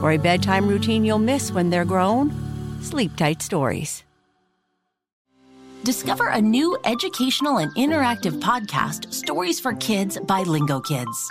For a bedtime routine you'll miss when they're grown, Sleep Tight Stories. Discover a new educational and interactive podcast, Stories for Kids by Lingokids.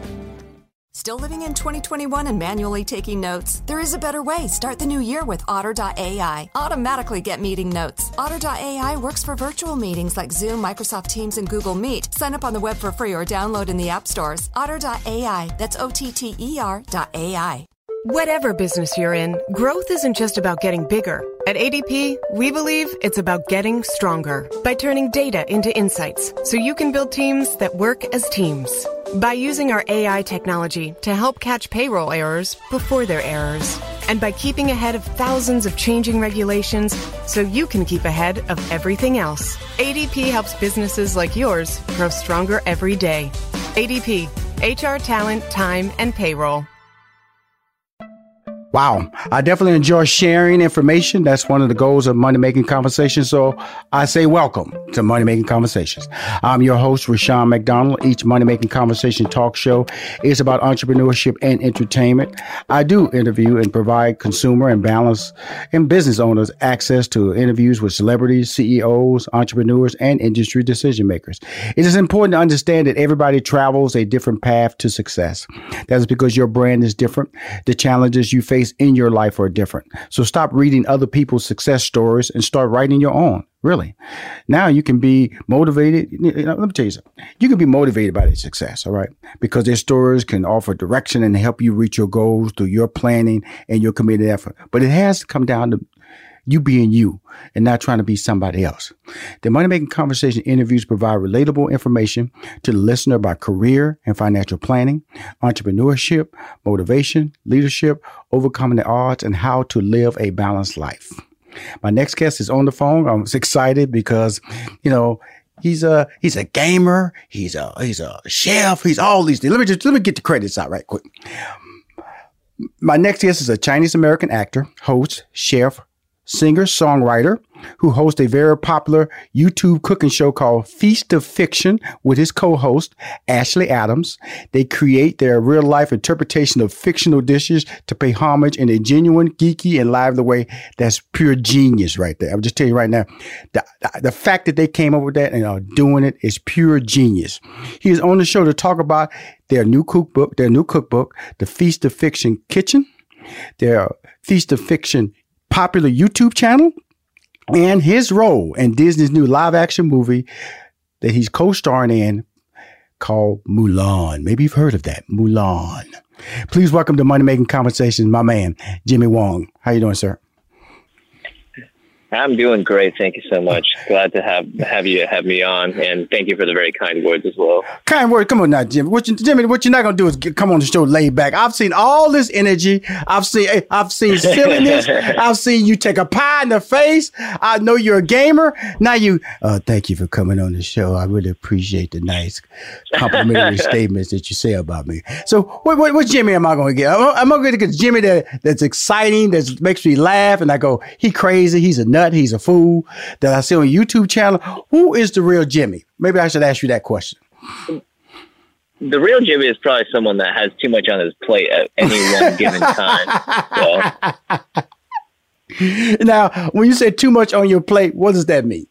Still living in 2021 and manually taking notes? There is a better way. Start the new year with Otter.ai. Automatically get meeting notes. Otter.ai works for virtual meetings like Zoom, Microsoft Teams, and Google Meet. Sign up on the web for free or download in the app stores. Otter.ai. That's O T T E R.ai. Whatever business you're in, growth isn't just about getting bigger. At ADP, we believe it's about getting stronger by turning data into insights so you can build teams that work as teams. By using our AI technology to help catch payroll errors before they're errors. And by keeping ahead of thousands of changing regulations so you can keep ahead of everything else. ADP helps businesses like yours grow stronger every day. ADP, HR talent, time, and payroll. Wow. I definitely enjoy sharing information. That's one of the goals of Money Making Conversations. So I say welcome to Money Making Conversations. I'm your host, Rushion McDonald. Each Money Making Conversation talk show is about entrepreneurship and entertainment. I do interview and provide consumer and balance and business owners access to interviews with celebrities, CEOs, entrepreneurs, and industry decision makers. It is important to understand that everybody travels a different path to success. That is because your brand is different. The challenges you face in your life are different. So stop reading other people's success stories and start writing your own. Really. Now you can be motivated. Let me tell you something. You can be motivated by their success, all right? Because their stories can offer direction and help you reach your goals through your planning and your committed effort. But it has to come down to you being you and not trying to be somebody else. The Money Making Conversation interviews provide relatable information to the listener about career and financial planning, entrepreneurship, motivation, leadership, overcoming the odds, and how to live a balanced life. My next guest is on the phone. I'm excited because, you know, he's a he's a gamer, he's a he's a chef, he's all these things. Let me just let me get the credits out right quick. My next guest is a Chinese American actor, host, chef, singer songwriter who hosts a very popular YouTube cooking show called Feast of Fiction with his co host, Ashley Adams. They create their real life interpretation of fictional dishes to pay homage in a genuine, geeky, and lively way that's pure genius right there. I'm just telling you right now, the, the fact that they came up with that and are doing it is pure genius. He is on the show to talk about their new cookbook, their new cookbook, The Feast of Fiction Kitchen, their Feast of Fiction popular YouTube channel and his role in Disney's new live action movie that he's co starring in called Mulan. Maybe you've heard of that, Mulan. Please welcome to Money Making Conversations, my man, Jimmy Wong. How you doing, sir? I'm doing great. Thank you so much. Glad to have have you have me on, and thank you for the very kind words as well. Kind word. Come on now, Jimmy. What you, Jimmy? What you're not gonna do is get, come on the show laid back. I've seen all this energy. I've seen I've seen silliness. I've seen you take a pie in the face. I know you're a gamer. Now you. Uh, thank you for coming on the show. I really appreciate the nice complimentary statements that you say about me. So what what, what Jimmy am I gonna get? I'm, I gonna get Jimmy that that's exciting that makes me laugh and I go he crazy. He's a nut nut, he's a fool that I see on YouTube channel. Who is the real Jimmy? Maybe I should ask you that question. The real Jimmy is probably someone that has too much on his plate at any one given time. So. Now, when you say too much on your plate, what does that mean?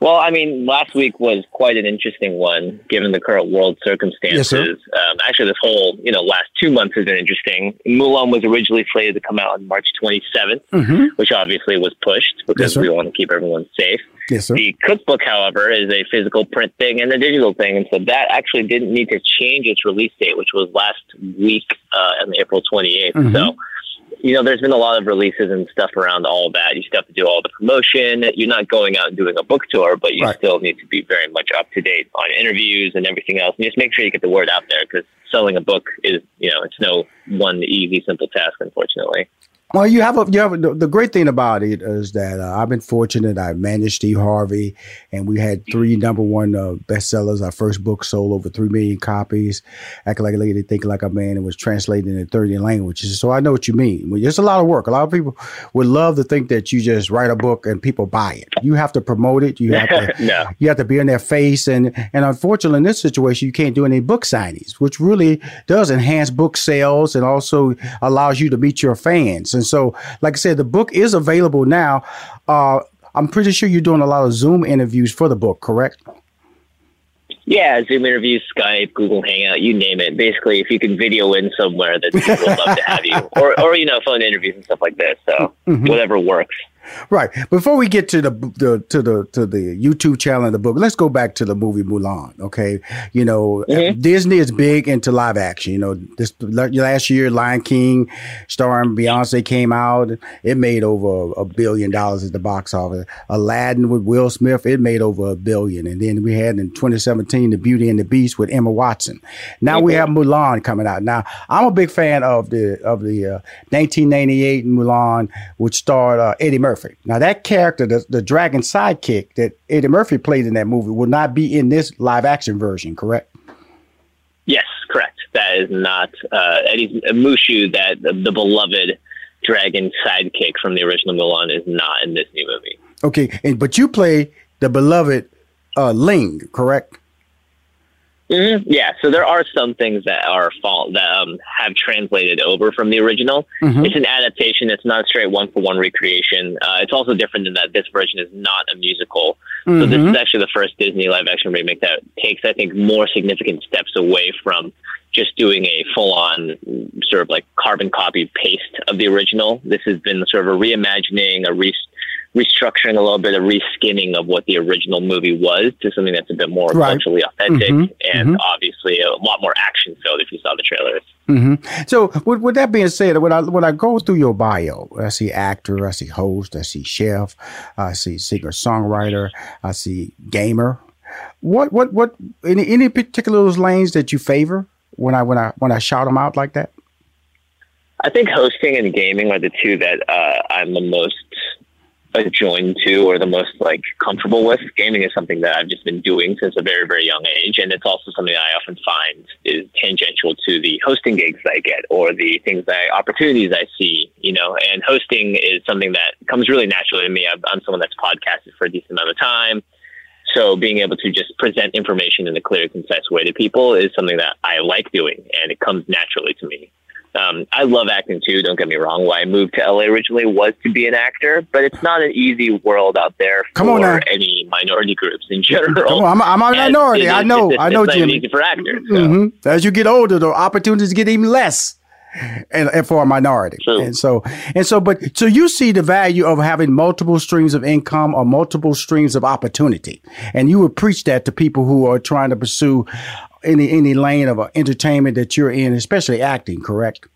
Well, I mean, last week was quite an interesting one given the current world circumstances. Yes, um, actually, this whole you know last two months has been interesting. Mulan was originally slated to come out on March 27th, mm-hmm. which obviously was pushed because yes, we want to keep everyone safe. Yes, sir. The cookbook, however, is a physical print thing and a digital thing, and so that actually didn't need to change its release date, which was last week uh, on April 28th. Mm-hmm. So you know, there's been a lot of releases and stuff around all that. You still have to do all the promotion. You're not going out and doing a book tour, but you right. still need to be very much up to date on interviews and everything else. And just make sure you get the word out there because selling a book is, you know, it's no one easy, simple task, unfortunately. Well, you have a you have a, the, great thing about it is that uh, I've been fortunate. I managed Steve Harvey, and we had three number one uh, bestsellers. Our first book sold over three million copies. Act like a lady, think like a man, and was translated into thirty languages. So I know what you mean. It's a lot of work. A lot of people would love to think that you just write a book and people buy it. You have to promote it. You have to. no. You have to be in their face, and and unfortunately, in this situation, you can't do any book signings, which really does enhance book sales and also allows you to meet your fans. And so, like I said, the book is available now. Uh, I'm pretty sure you're doing a lot of Zoom interviews for the book, correct? Yeah, Zoom interviews, Skype, Google Hangout, you name it. Basically, if you can video in somewhere, then people would love to have you, or or you know, phone interviews and stuff like this. So mm-hmm. whatever works. Right. Before we get to the, the to the to the YouTube channel and the book, let's go back to the movie Mulan. Okay, you know mm-hmm. Disney is big into live action. You know this last year, Lion King, starring Beyonce, came out. It made over a billion dollars at the box office. Aladdin with Will Smith, it made over a billion. And then we had in 2017 the Beauty and the Beast with Emma Watson. Now mm-hmm. we have Mulan coming out. Now I'm a big fan of the of the uh, 1998 Mulan, which starred uh, Eddie Murphy. Now that character, the, the dragon sidekick that Eddie Murphy played in that movie, will not be in this live action version, correct? Yes, correct. That is not uh, Eddie Mushu, that the, the beloved dragon sidekick from the original Mulan, is not in this new movie. Okay, and but you play the beloved uh, Ling, correct? Mm-hmm. Yeah, so there are some things that are fault that um, have translated over from the original. Mm-hmm. It's an adaptation. It's not a straight one for one recreation. Uh, it's also different in that this version is not a musical. Mm-hmm. So this is mm-hmm. actually the first Disney live action remake that takes, I think, more significant steps away from just doing a full on sort of like carbon copy paste of the original. This has been sort of a reimagining, a re- restructuring a little bit of reskinning of what the original movie was to something that's a bit more right. culturally authentic mm-hmm. and mm-hmm. obviously a lot more action filled if you saw the trailers. Mm-hmm. So with, with, that being said, when I when I go through your bio, I see actor, I see host, I see chef, I see singer songwriter, I see gamer. What what what any any particular those lanes that you favor when I when I when I shout them out like that? I think hosting and gaming are the two that uh, I'm the most joined to or the most like comfortable with. Gaming is something that I've just been doing since a very very young age, and it's also something I often find is tangential to the hosting gigs I get or the things that opportunities I see. You know, and hosting is something that comes really naturally to me. I'm, I'm someone that's podcasted for a decent amount of time. So being able to just present information in a clear, concise way to people is something that I like doing, and it comes naturally to me. Um, I love acting too. Don't get me wrong. Why I moved to LA originally was to be an actor, but it's not an easy world out there for Come on now. any minority groups in general. Come on, I'm, I'm a minority. I know. It's, I know, Jimmy. Easy for actors. So. Mm-hmm. As you get older, the opportunities get even less. And, and, for a minority. True. And so, and so, but so you see the value of having multiple streams of income or multiple streams of opportunity. And you would preach that to people who are trying to pursue any any lane of entertainment that you're in, especially acting, correct?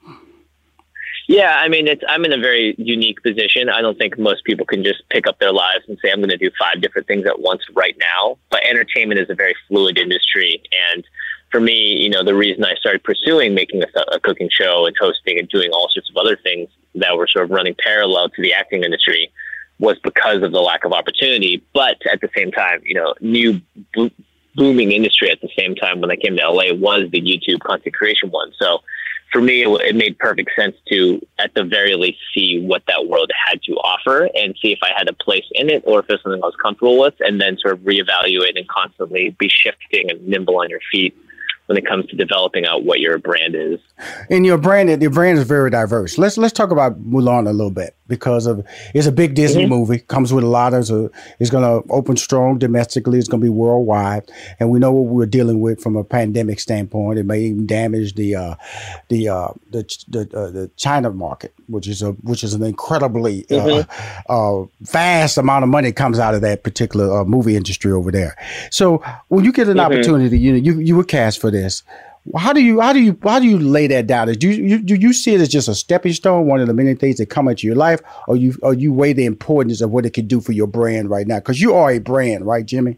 Yeah, I mean, it's I'm in a very unique position. I don't think most people can just pick up their lives and say I'm going to do five different things at once right now. But entertainment is a very fluid industry, and for me, you know, the reason I started pursuing making a, a cooking show and hosting and doing all sorts of other things that were sort of running parallel to the acting industry was because of the lack of opportunity. But at the same time, you know, new booming industry at the same time when I came to LA was the YouTube content creation one. So for me, it, it made perfect sense to, at the very least, see what that world had to offer and see if I had a place in it or if it's something I was comfortable with, and then sort of reevaluate and constantly be shifting and nimble on your feet when it comes to developing out what your brand is. And your brand, your brand is very diverse. Let's let's talk about Mulan a little bit because of it's a big Disney mm-hmm. movie. Comes with a lot of so it's going to open strong domestically. It's going to be worldwide, and we know what we're dealing with from a pandemic standpoint. It may even damage the uh, the uh, the the, uh, the China market, which is a which is an incredibly uh, mm-hmm. uh, vast amount of money comes out of that particular uh, movie industry over there. So when you get an mm-hmm. opportunity, you know you you were cast for this. How do you how do you how do you lay that down? Do you, you do you see it as just a stepping stone, one of the many things that come into your life, or you or you weigh the importance of what it could do for your brand right now? Because you are a brand, right, Jimmy?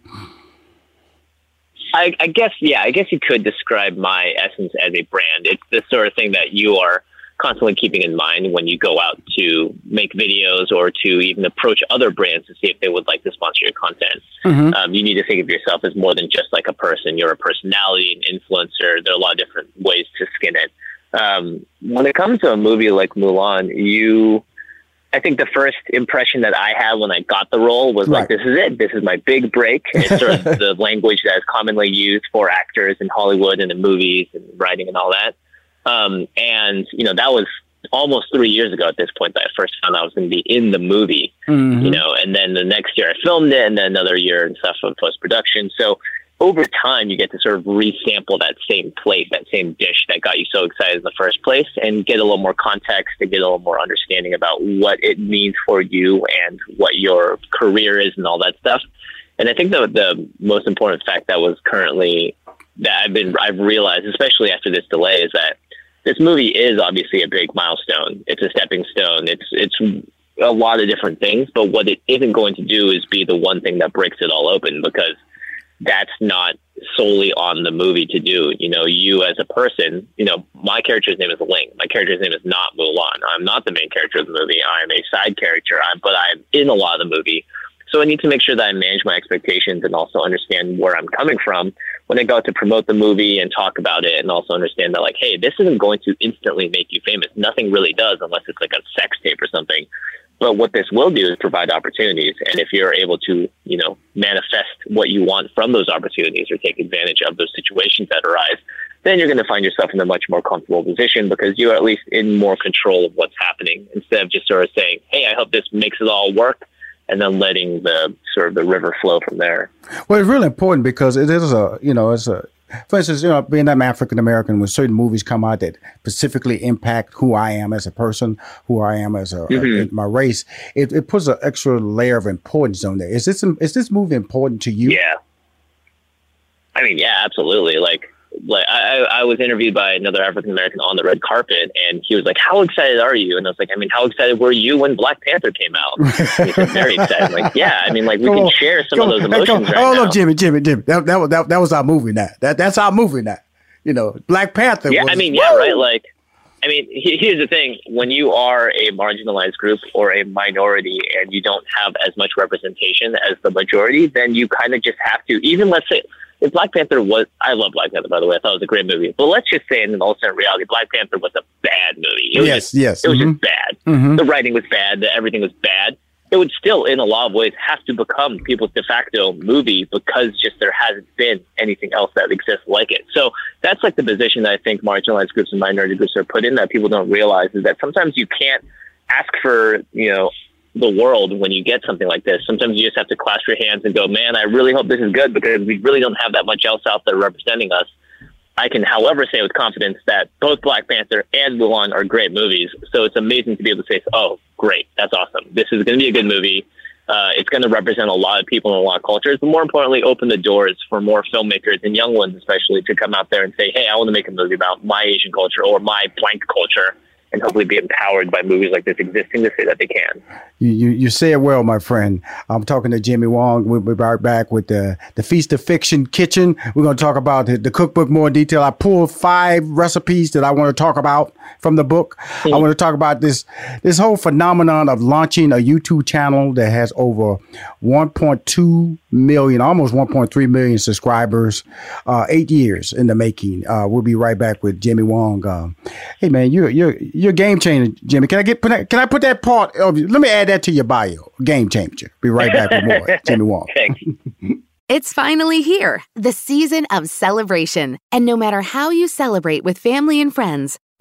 I, I guess yeah, I guess you could describe my essence as a brand. It's the sort of thing that you are constantly keeping in mind when you go out to make videos or to even approach other brands to see if they would like to sponsor your content. Mm-hmm. Um, you need to think of yourself as more than just like a person. You're a personality, an influencer. There are a lot of different ways to skin it. Um, when it comes to a movie like Mulan, you, I think the first impression that I had when I got the role was right. like, this is it. This is my big break. It's sort of the language that is commonly used for actors in Hollywood and in movies and writing and all that. Um, and you know that was almost three years ago at this point that I first found out I was going to be in the movie. Mm-hmm. You know, and then the next year I filmed it, and then another year and stuff of post production. So over time, you get to sort of resample that same plate, that same dish that got you so excited in the first place, and get a little more context and get a little more understanding about what it means for you and what your career is and all that stuff. And I think the the most important fact that was currently that I've been I've realized, especially after this delay, is that this movie is obviously a big milestone. It's a stepping stone. It's it's a lot of different things, but what it isn't going to do is be the one thing that breaks it all open because that's not solely on the movie to do. You know, you as a person, you know, my character's name is Ling. My character's name is not Mulan. I'm not the main character of the movie. I'm a side character, but I'm in a lot of the movie. So I need to make sure that I manage my expectations and also understand where I'm coming from when I go out to promote the movie and talk about it and also understand that like, hey, this isn't going to instantly make you famous. Nothing really does unless it's like a sex tape or something. But what this will do is provide opportunities. And if you're able to, you know, manifest what you want from those opportunities or take advantage of those situations that arise, then you're going to find yourself in a much more comfortable position because you're at least in more control of what's happening instead of just sort of saying, hey, I hope this makes it all work and then letting the sort of the river flow from there. Well, it's really important because it is a you know it's a for instance, you know, being I'm African American, when certain movies come out that specifically impact who I am as a person, who I am as a, mm-hmm. a my race, it, it puts an extra layer of importance on there. Is this is this movie important to you? Yeah. I mean, yeah, absolutely. Like like I, I was interviewed by another African American on the red carpet, and he was like, "How excited are you?" And I was like, "I mean, how excited were you when Black Panther came out?" he said, "Very excited." I'm like, yeah, I mean, like we can share some of those emotions right oh, now. Jimmy, Jimmy, Jimmy. That, that, was that, that was our movie. Now that that's our movie. Now you know, Black Panther. Yeah, was, I mean, yeah, right. Like, I mean, here's the thing: when you are a marginalized group or a minority, and you don't have as much representation as the majority, then you kind of just have to. Even let's say if Black Panther was, I love Black Panther by the way. I thought it was a great movie. But let's just say, in alternate reality, Black Panther was a bad movie. It was yes, just, yes, it was mm-hmm. just bad. Mm-hmm. The writing was bad. The, everything was bad. It would still, in a lot of ways, have to become people's de facto movie because just there hasn't been anything else that exists like it. So that's like the position that I think marginalized groups and minority groups are put in that people don't realize is that sometimes you can't ask for you know the world when you get something like this. Sometimes you just have to clasp your hands and go, man, I really hope this is good because we really don't have that much else out there representing us. I can, however, say with confidence that both Black Panther and Mulan are great movies. So it's amazing to be able to say, oh, great, that's awesome. This is going to be a good movie. Uh, it's going to represent a lot of people in a lot of cultures, but more importantly, open the doors for more filmmakers and young ones, especially, to come out there and say, hey, I want to make a movie about my Asian culture or my blank culture and hopefully be empowered by movies like this existing to say that they can. You, you, you say it well, my friend. I'm talking to Jimmy Wong. We'll be right back with the, the Feast of Fiction Kitchen. We're going to talk about the, the cookbook more in detail. I pulled five recipes that I want to talk about from the book. Mm-hmm. I want to talk about this this whole phenomenon of launching a YouTube channel that has over 1.2 million, almost 1.3 million subscribers. Uh, eight years in the making. Uh, we'll be right back with Jimmy Wong. Uh, hey man, you're you're you're game changer, Jimmy. Can I get put that, can I put that part of let me add that to your bio. Game changer. Be right back with more. Jimmy Wong. It's finally here, the season of celebration. And no matter how you celebrate with family and friends,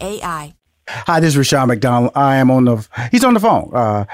A-I. Hi, this is Rushion McDonald. I am on the, he's on the phone. Uh,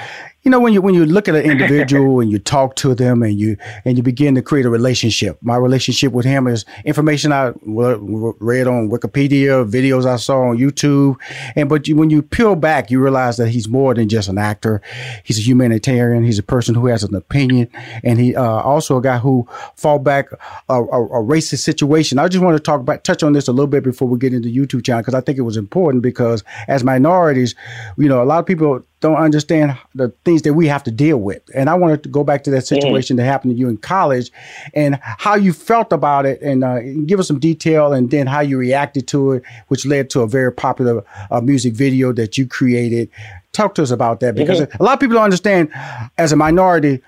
you know when you when you look at an individual and you talk to them and you and you begin to create a relationship. My relationship with him is information i read on wikipedia videos i saw on youtube. And but you, when you peel back you realize that he's more than just an actor. He's a humanitarian. He's a person who has an opinion. And he uh, also a guy who fought back a, a, a, racist situation. I just want to talk about touch on this a little bit before we get into youtube channel because i think it was important because as minorities you know a lot of people don't understand the things that we have to deal with. And I wanted to go back to that mm-hmm. situation mm. that happened to you in college and how you felt about it and uh, give us some detail and then how you reacted to it, which led to a very popular uh, music video that you created. Talk to us about that because mm-hmm. a lot of people don't understand as a minority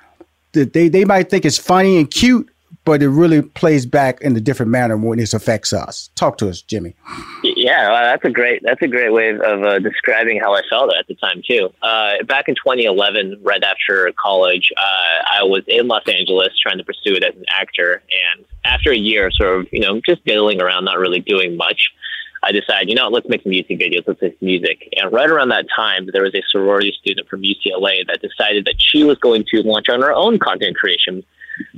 that they, they might think it's funny and cute, but it really plays back in a different manner when this affects us. Talk to us, Jimmy. Yeah, well, that's a great that's a great way of uh, describing how I felt at the time too. Uh, back in 2011, right after college, uh, I was in Los Angeles trying to pursue it as an actor, and after a year, sort of you know just diddling around, not really doing much. I decided, you know, let's make some music videos, let's make music. And right around that time, there was a sorority student from UCLA that decided that she was going to launch on her own content creation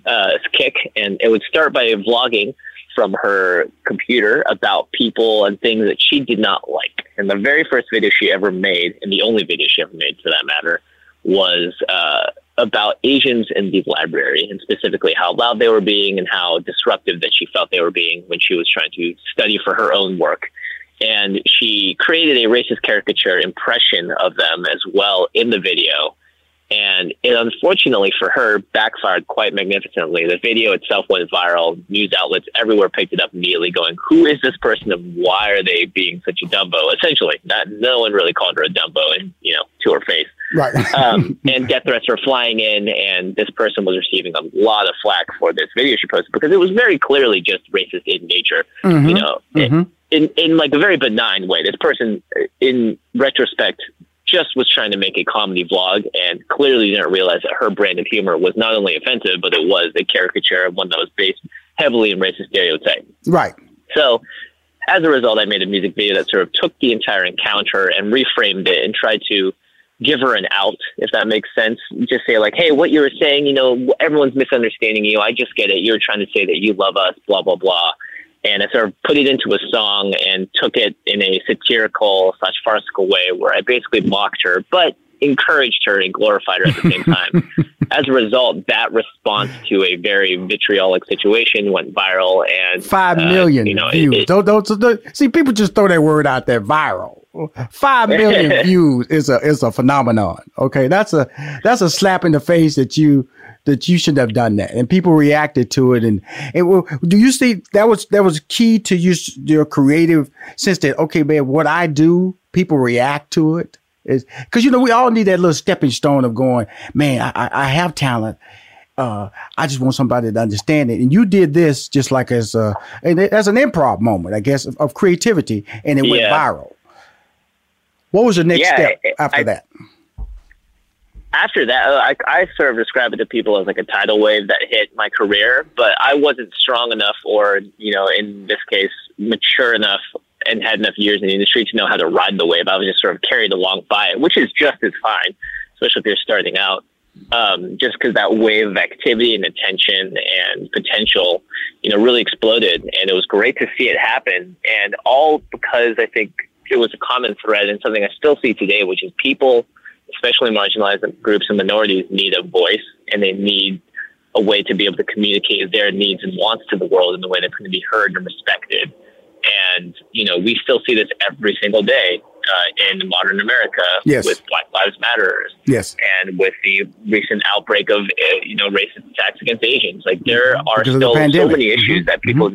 uh, kick, and it would start by vlogging from her computer about people and things that she did not like. And the very first video she ever made, and the only video she ever made for that matter, was uh, about Asians in the library, and specifically how loud they were being and how disruptive that she felt they were being when she was trying to study for her own work. And she created a racist caricature impression of them as well in the video and it unfortunately for her backfired quite magnificently. The video itself went viral. News outlets everywhere picked it up immediately, going, "Who is this person and why are they being such a dumbo?" Essentially, not, no one really called her a dumbo, and you know, to her face. Right. um, and death threats were flying in, and this person was receiving a lot of flack for this video she posted because it was very clearly just racist in nature. Mm-hmm. You know, mm-hmm. in in like a very benign way. This person, in retrospect, just was trying to make a comedy vlog and clearly didn't realize that her brand of humor was not only offensive, but it was a caricature of one that was based heavily in racist stereotype. Right. So as a result, I made a music video that sort of took the entire encounter and reframed it and tried to give her an out, if that makes sense. Just say like, hey, what you were saying, you know, everyone's misunderstanding you. I just get it. You're trying to say that you love us, blah, blah, blah. And I sort of put it into a song and took it in a satirical slash farcical way where I basically mocked her, but encouraged her and glorified her at the same time. As a result, that response to a very vitriolic situation went viral and five million uh, you know, views. it- it- don't, don't, don't- see people just throw that word out there viral. Five million views is a is a phenomenon. Okay, that's a that's a slap in the face that you that you shouldn't have done that, and people reacted to it. And well, do you see that was that was key to your your creative sense that okay, man, what I do, people react to it. Is because you know we all need that little stepping stone of going, man, I, I- have talent. Uh, I just want somebody to understand it. And you did this just like as a as an improv moment, I guess, of, of creativity, and it went viral. What was the next Yeah, step I- after I- that? after that, uh, I, I sort of describe it to people as like a tidal wave that hit my career, but I wasn't strong enough, or you know, in this case, mature enough and had enough years in the industry to know how to ride the wave. I was just sort of carried along by it, which is just as fine, especially if you're starting out. Um, just because that wave of activity and attention and potential, you know, really exploded, and it was great to see it happen, and all because I think it was a common thread and something I still see today, which is people especially marginalized groups and minorities need a voice and they need a way to be able to communicate their needs and wants to the world in a way that's going to be heard and respected. And, you know, we still see this every single day uh, in modern America Yes. with Black Lives Matter Yes. and with the recent outbreak of, uh, you know, racist attacks against Asians. Like there are Because of the still so many issues that people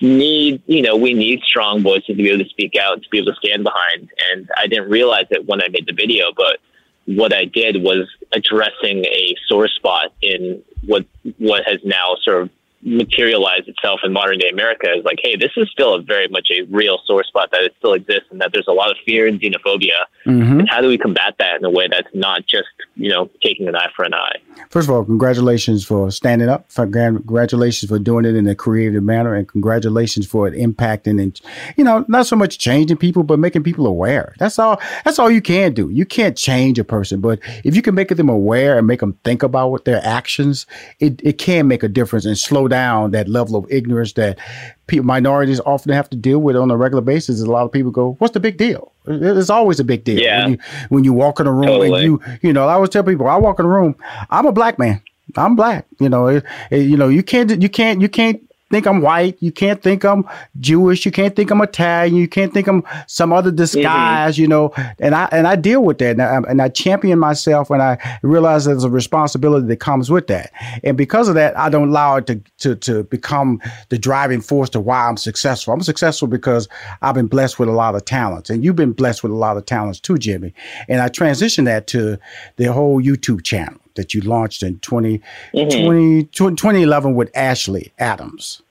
need, you know, we need strong voices to be able to speak out, to be able to stand behind. And I didn't realize it when I made the video, but what I did was addressing a sore spot in what what has now sort of materialized itself in modern day America is like, hey, this is still a very much a real sore spot that it still exists and that there's a lot of fear and xenophobia. Mhm. And how do we combat that in a way that's not just, you know, taking an eye for an eye? First of all, congratulations for standing up. For- Congratulations for doing it in a creative manner, and congratulations for it impacting and you know not so much changing people, but making people aware. That's all. That's all you can do. You can't change a person, but if you can make them aware and make them think about what their actions, it it can make a difference and slow down that level of ignorance that people, minorities often have to deal with on a regular basis. A lot of people go, "What's the big deal?" It's always a big deal. Yeah. When you, when you walk in a room Totally. and you you know, I always tell people, I walk in a room, I'm a black man. I'm black. You know, it, it- you know, you can't, you can't, you can't think I'm white. You can't think I'm Jewish. You can't think I'm Italian. You can't think I'm some other mm-hmm. disguise. You know, and I and I deal with that, and I, and I champion myself, and I realize there's a responsibility that comes with that, and because of that, I don't allow it to to to become the driving force to why I'm successful. I'm successful because I've been blessed with a lot of talents, and you've been blessed with a lot of talents too, Jimmy. And I transitioned that to the whole YouTube channel that you launched in 20, Mhm. 20 2011 with Ashley Adams.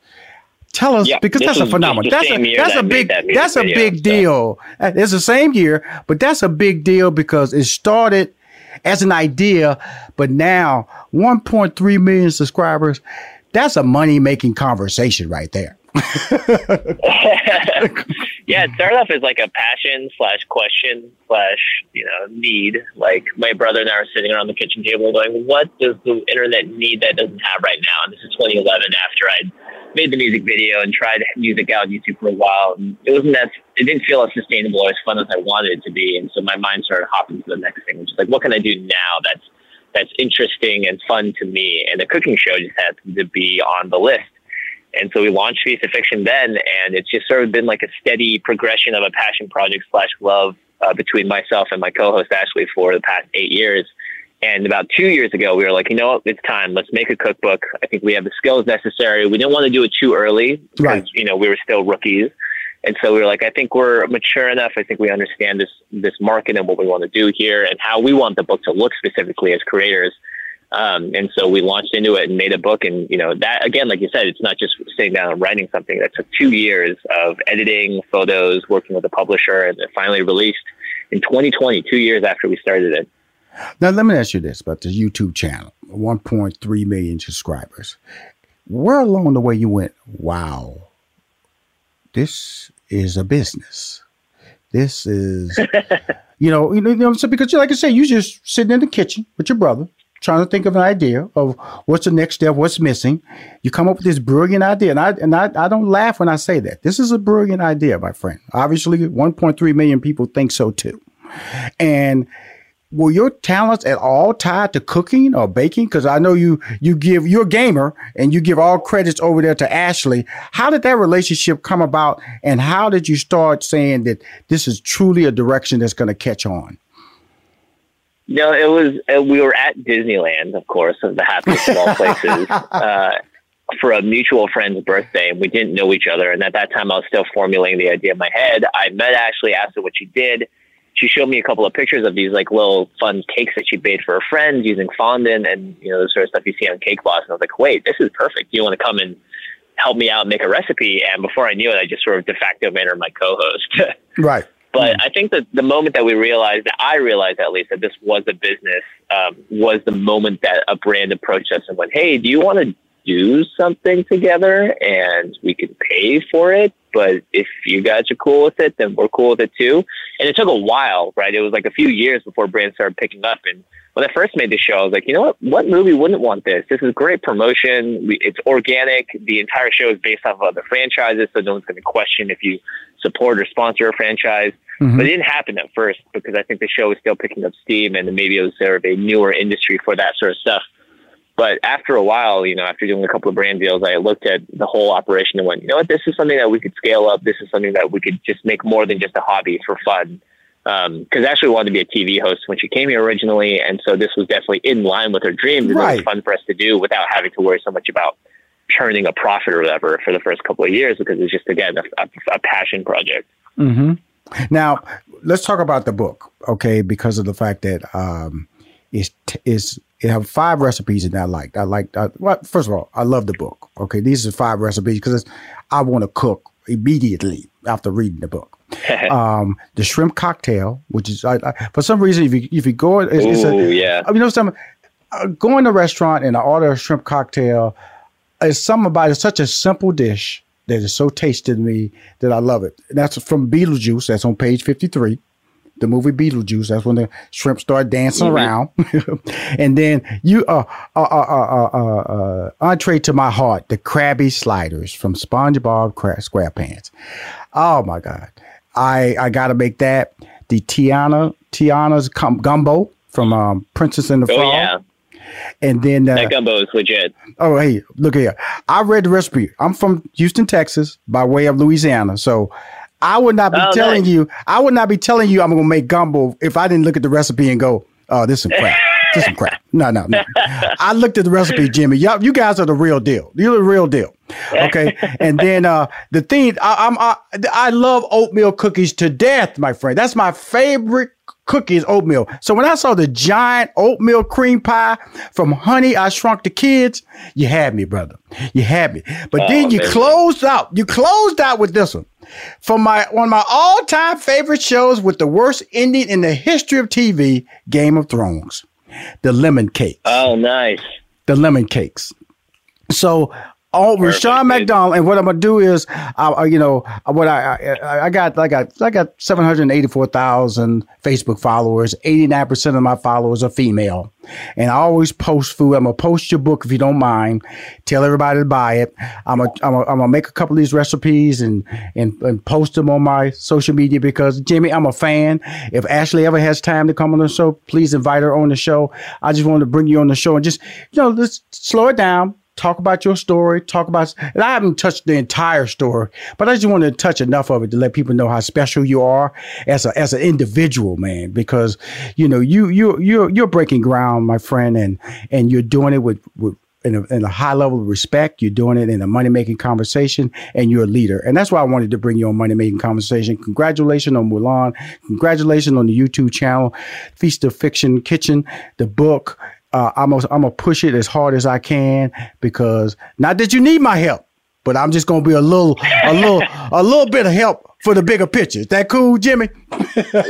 Tell us Yeah, because that's a phenomenon. That's a that's that a big that that's a video, big deal. Uh, It's the same year, but that's a big deal because it started as an idea, but now 1.3 million subscribers. That's a money making conversation right there. yeah, it started off as like a passion slash question slash you know need. Like my brother and I were sitting around the kitchen table going, "What does the internet need that doesn't have right now?" And this is 2011 after I'd made the music video and tried music out on YouTube for a while. And it wasn't that it didn't feel as sustainable or as fun as I wanted it to be. And so my mind started hopping to the next thing, which is like, what can I do now that's that's interesting and fun to me? And the cooking show just happened to be on the list. And so we launched Feast of Fiction then, and it's just sort of been like a steady progression of a passion project slash love uh, between myself and my co-host Ashley for the past eight years. And about two years ago, we were like, you know what, it's time. Let's make a cookbook. I think we have the skills necessary. We didn't want to do it too early because Right. you know we were still rookies. And so we were like, I think we're mature enough. I think we understand this this market and what we want to do here and how we want the book to look specifically as creators. Um, and so we launched into it and made a book. And, you know, that again, like you said, it's not just sitting down and writing something. That took two years of editing, photos, working with a publisher, and it finally released in 2020, two years after we started it. Now, let me ask you this about the YouTube channel 1.3 million subscribers. where along the way you went, wow, this is a business. This is, you know, you know, you I'm saying? Because, like I said, you just sitting in the kitchen with your brother, trying to think of an idea of what's the next step, what's missing. You come up with this brilliant idea, and I and I, I don't laugh when I say that. This is a brilliant idea, my friend. Obviously, 1.3 million people think so too, and were your talents at all tied to cooking or baking? Because I know you you give you're a gamer and you give all credits over there to Ashley. How did that relationship come about, and how did you start saying that this is truly a direction that's going to catch on? No, it was uh, we were at Disneyland, of course, of the happiest of all places, uh, for a mutual friend's birthday, and we didn't know each other. And at that time, I was still formulating the idea in my head. I met Ashley, asked her what she did she showed me a couple of pictures of these like little fun cakes that she made for her friends using fondant and you know the sort of stuff you see on Cake Boss. And I was like, wait, this is perfect. You want to come and help me out and make a recipe? And before I knew it, I just sort of de facto made her my co-host. right. But I think that the moment that we realized, that I realized at least, that this was a business, um, was the moment that a brand approached us and went, "Hey, do you want to do something together and we can pay for it. But if you guys are cool with it, then we're cool with it too. And it took a while, right? It was like a few years before brands started picking up. And when I first made the show, I was like, you know what? What movie wouldn't want this? This is great promotion. It's organic. The entire show is based off of other franchises, so no one's going to question if you support or sponsor a franchise. Mm-hmm. But it didn't happen at first because I think the show was still picking up steam, and maybe it was sort of a newer industry for that sort of stuff. But after a while, you know, after doing a couple of brand deals, I looked at the whole operation and went, you know what, this is something that we could scale up. This is something that we could just make more than just a hobby for fun. Because um, Ashley wanted to be a TV host when she came here originally, and so this was definitely in line with her dreams. And right. it was fun for us to do without having to worry so much about turning a profit or whatever for the first couple of years because it's just again a, a, a passion project. Mm-hmm. Now let's talk about the book, okay? Because of the fact that um, it's it's it have five recipes that I liked. I liked. I, well, first of all, I love the book. Okay, these are five recipes because I want to cook immediately after reading the book. um, the shrimp cocktail, which is I, I, for some reason if you if you go, it's, Ooh, it's a, yeah. I mean, you know something. Uh, going to a restaurant and I order a shrimp cocktail, it's something about it's such a simple dish that is so tasty to me that I love it. And that's from Beetlejuice. That's on page fifty three the movie Beetlejuice. That's when the shrimp start dancing mm-hmm. around. and then you, uh, uh, uh, uh, uh, entree to my heart, the Krabby Sliders from SpongeBob SquarePants. Oh my God. I, I got to make that. The Tiana, Tiana's gumbo from um, Princess and the oh, Frog. Yeah. And then uh, that gumbo is legit. Oh, hey, look here. I read the recipe. I'm from Houston, Texas, by way of Louisiana. So I would not be oh, telling nice. you. I would not be telling you I'm gonna make gumbo if I didn't look at the recipe and go, "Oh, this is some crap. this is some crap." No, no, no. I looked at the recipe, Jimmy. Y'all, you guys are the real deal. You're the real deal. Okay. and then uh, the thing I, I'm I, I love oatmeal cookies to death, my friend. That's my favorite cookies oatmeal. So when I saw the giant oatmeal cream pie from Honey, I Shrunk the Kids, you had me, brother. You had me. But oh, then you man. closed out. You closed out with this one. For my one of my all-time favorite shows with the worst ending in the history of TV, Game of Thrones. The lemon cake. Oh, nice. The lemon cakes. So Oh, Rushion McDonald, and what I'm gonna do is, uh, you know, what I, I I got I got I got seven hundred eighty four thousand Facebook followers. Eighty nine percent of my followers are female, and I always post food. I'm gonna post your book if you don't mind. Tell everybody to buy it. I'm gonna I'm gonna, I'm gonna make a couple of these recipes and, and and post them on my social media because Jimmy, I'm a fan. If Ashley ever has time to come on the show, please invite her on the show. I just want to bring you on the show and just you know let's slow it down talk about your story, talk about, and I haven't touched the entire story, but I just wanted to touch enough of it to let people know how special you are as a, as an individual, man, because, you know, you, you, you're, you're breaking ground, my friend, and, and you're doing it with, with, in a, in a, high level of respect. You're doing it in a money making conversation, and you're a leader. And that's why I wanted to bring you on money making conversation. Congratulations on Mulan. Congratulations on the YouTube channel, Feast of Fiction Kitchen, the book, uh, I'm gonna I'm gonna push it as hard as I can because not that you need my help, but I'm just gonna be a little a little a little bit of help for the bigger picture. Is that cool, Jimmy?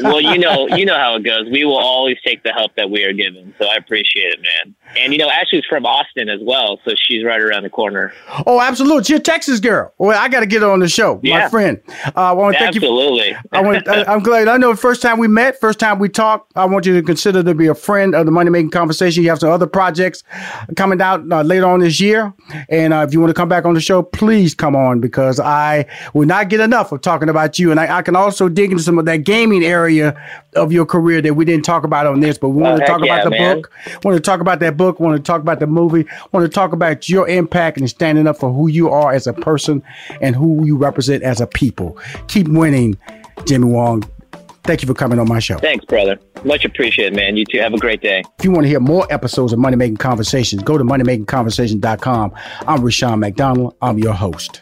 well, you know, you know how it goes. We will always take the help that we are given. So I appreciate it, man. And you know, Ashley's from Austin as well, so she's right around the corner. Oh, absolutely. She's a Texas girl. Well, I got to get her on the show, Yeah. my friend. Uh, I want to thank Absolutely. you. I want. I'm glad. I know the first time we met, first time we talked. I want you to consider to be a friend of the Money Making Conversation. You have some other projects coming out uh, later on this year, and uh, if you want to come back on the show, please come on because I will not get enough of talking about you, and I, I can also dig into some of that gaming area of your career that we didn't talk about on this, but we want Oh, to talk about the man. book. Want to talk about that book? Want to talk about the movie? Want to talk about your impact and standing up for who you are as a person and who you represent as a people. Keep winning, Jimmy Wong. Thank you for coming on my show. Thanks, brother. Much appreciated, man. You too. Have a great day. If you want to hear more episodes of Money Making Conversations, go to moneymakingconversation.com. I'm Rushion McDonald. I'm your host.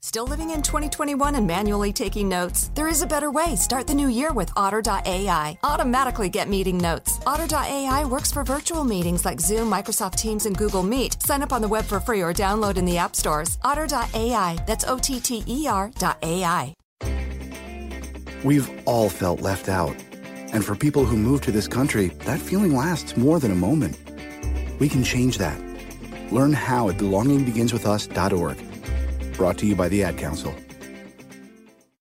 Still living in 2021 and manually taking notes? There is a better way. Start the new year with Otter.ai. Automatically get meeting notes. Otter.ai works for virtual meetings like Zoom, Microsoft Teams, and Google Meet. Sign up on the web for free or download in the app stores. Otter.ai. That's O T T E R dot AI. We've all felt left out. And for people who move to this country, that feeling lasts more than a moment. We can change that. Learn how at belongingbeginswithus.org. Brought to you by the Ad Council.